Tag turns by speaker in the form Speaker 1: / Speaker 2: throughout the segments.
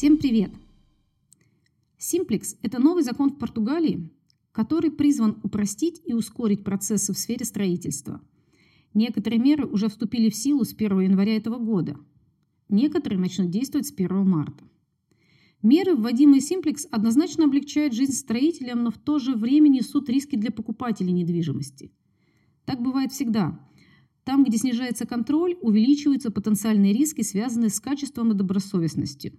Speaker 1: Всем привет! Симплекс – это новый закон в Португалии, который призван упростить и ускорить процессы в сфере строительства. Некоторые меры уже вступили в силу с 1 января этого года. Некоторые начнут действовать с 1 марта. Меры, вводимые Симплекс, однозначно облегчают жизнь строителям, но в то же время несут риски для покупателей недвижимости. Так бывает всегда. Там, где снижается контроль, увеличиваются потенциальные риски, связанные с качеством и добросовестностью.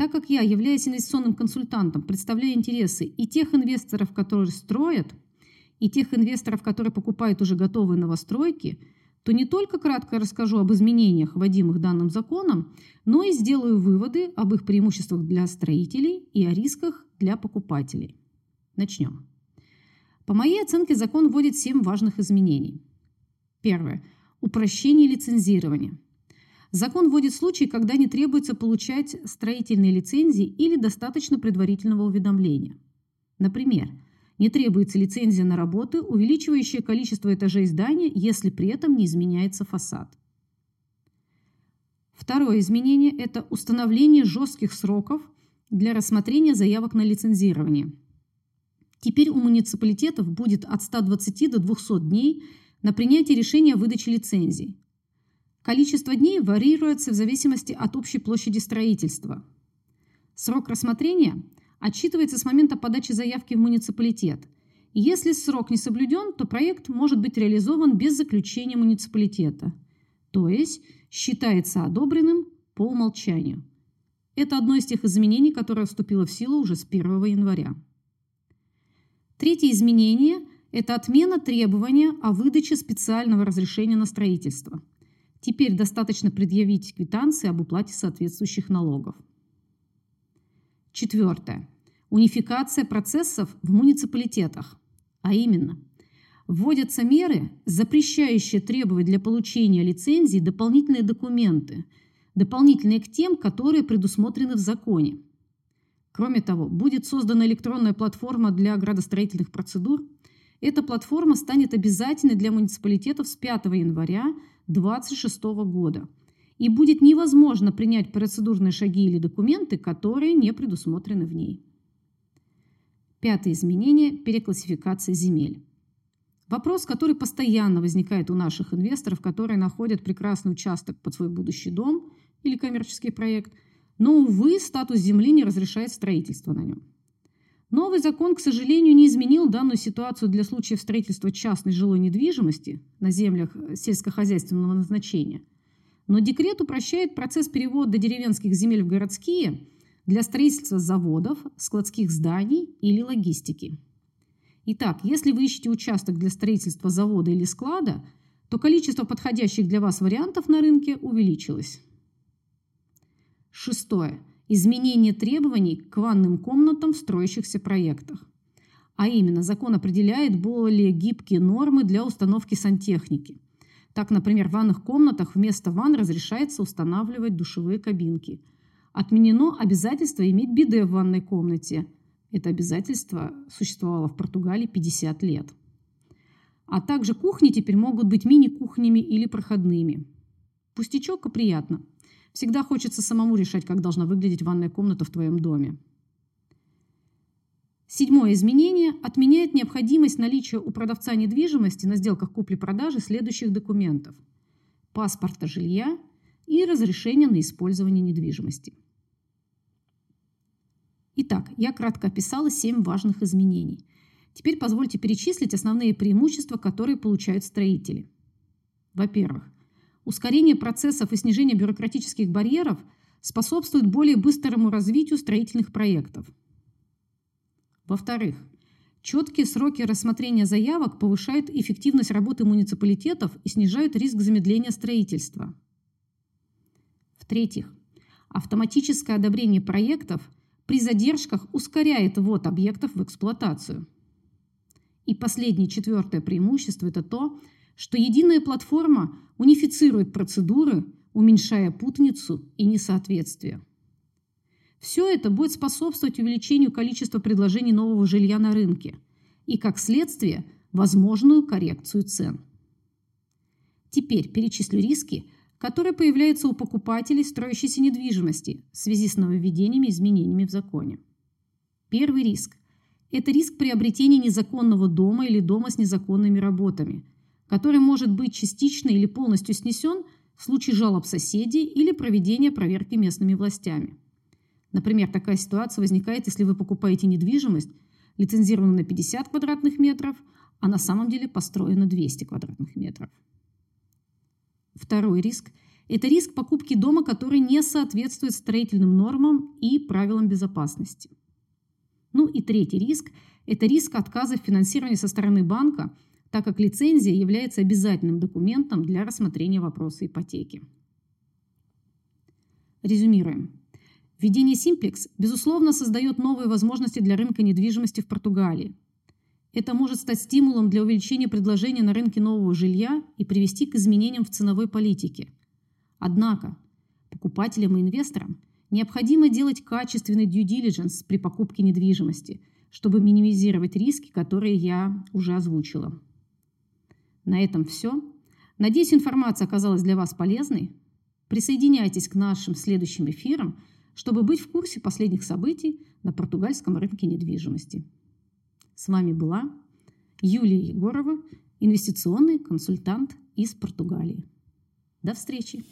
Speaker 1: Так как я, являюсь инвестиционным консультантом, представляю интересы и тех инвесторов, которые строят, и тех инвесторов, которые покупают уже готовые новостройки – то не только кратко расскажу об изменениях, вводимых данным законом, но и сделаю выводы об их преимуществах для строителей и о рисках для покупателей. Начнем. По моей оценке, закон вводит семь важных изменений. Первое. Упрощение лицензирования. Закон вводит случаи, когда не требуется получать строительные лицензии или достаточно предварительного уведомления. Например, не требуется лицензия на работы, увеличивающая количество этажей здания, если при этом не изменяется фасад. Второе изменение – это установление жестких сроков для рассмотрения заявок на лицензирование. Теперь у муниципалитетов будет от 120 до 200 дней на принятие решения о выдаче лицензий. Количество дней варьируется в зависимости от общей площади строительства. Срок рассмотрения отчитывается с момента подачи заявки в муниципалитет. Если срок не соблюден, то проект может быть реализован без заключения муниципалитета. То есть считается одобренным по умолчанию. Это одно из тех изменений, которое вступило в силу уже с 1 января. Третье изменение – это отмена требования о выдаче специального разрешения на строительство. Теперь достаточно предъявить квитанции об уплате соответствующих налогов. Четвертое. Унификация процессов в муниципалитетах. А именно, вводятся меры, запрещающие требовать для получения лицензии дополнительные документы, дополнительные к тем, которые предусмотрены в законе. Кроме того, будет создана электронная платформа для градостроительных процедур. Эта платформа станет обязательной для муниципалитетов с 5 января 2026 года – и будет невозможно принять процедурные шаги или документы, которые не предусмотрены в ней. Пятое изменение – переклассификация земель. Вопрос, который постоянно возникает у наших инвесторов, которые находят прекрасный участок под свой будущий дом или коммерческий проект, но, увы, статус земли не разрешает строительство на нем. Новый закон, к сожалению, не изменил данную ситуацию для случаев строительства частной жилой недвижимости на землях сельскохозяйственного назначения – но декрет упрощает процесс перевода деревенских земель в городские для строительства заводов, складских зданий или логистики. Итак, если вы ищете участок для строительства завода или склада, то количество подходящих для вас вариантов на рынке увеличилось. Шестое. Изменение требований к ванным комнатам в строящихся проектах. А именно, закон определяет более гибкие нормы для установки сантехники – так, например, в ванных комнатах вместо ванн разрешается устанавливать душевые кабинки. Отменено обязательство иметь биде в ванной комнате. Это обязательство существовало в Португалии 50 лет. А также кухни теперь могут быть мини-кухнями или проходными. Пустячок и приятно. Всегда хочется самому решать, как должна выглядеть ванная комната в твоем доме. Седьмое изменение отменяет необходимость наличия у продавца недвижимости на сделках купли-продажи следующих документов. Паспорта жилья и разрешение на использование недвижимости. Итак, я кратко описала семь важных изменений. Теперь позвольте перечислить основные преимущества, которые получают строители. Во-первых, ускорение процессов и снижение бюрократических барьеров способствует более быстрому развитию строительных проектов – во-вторых, четкие сроки рассмотрения заявок повышают эффективность работы муниципалитетов и снижают риск замедления строительства. В-третьих, автоматическое одобрение проектов при задержках ускоряет ввод объектов в эксплуатацию. И последнее, четвертое преимущество – это то, что единая платформа унифицирует процедуры, уменьшая путаницу и несоответствие. Все это будет способствовать увеличению количества предложений нового жилья на рынке и, как следствие, возможную коррекцию цен. Теперь перечислю риски, который появляется у покупателей строящейся недвижимости в связи с нововведениями и изменениями в законе. Первый риск – это риск приобретения незаконного дома или дома с незаконными работами, который может быть частично или полностью снесен в случае жалоб соседей или проведения проверки местными властями. Например, такая ситуация возникает, если вы покупаете недвижимость, лицензированную на 50 квадратных метров, а на самом деле построена 200 квадратных метров. Второй риск – это риск покупки дома, который не соответствует строительным нормам и правилам безопасности. Ну и третий риск – это риск отказа в финансировании со стороны банка, так как лицензия является обязательным документом для рассмотрения вопроса ипотеки. Резюмируем. Введение Simplex, безусловно, создает новые возможности для рынка недвижимости в Португалии. Это может стать стимулом для увеличения предложения на рынке нового жилья и привести к изменениям в ценовой политике. Однако покупателям и инвесторам необходимо делать качественный due diligence при покупке недвижимости, чтобы минимизировать риски, которые я уже озвучила. На этом все. Надеюсь, информация оказалась для вас полезной. Присоединяйтесь к нашим следующим эфирам – чтобы быть в курсе последних событий на португальском рынке недвижимости. С вами была Юлия Егорова, инвестиционный консультант из Португалии. До встречи!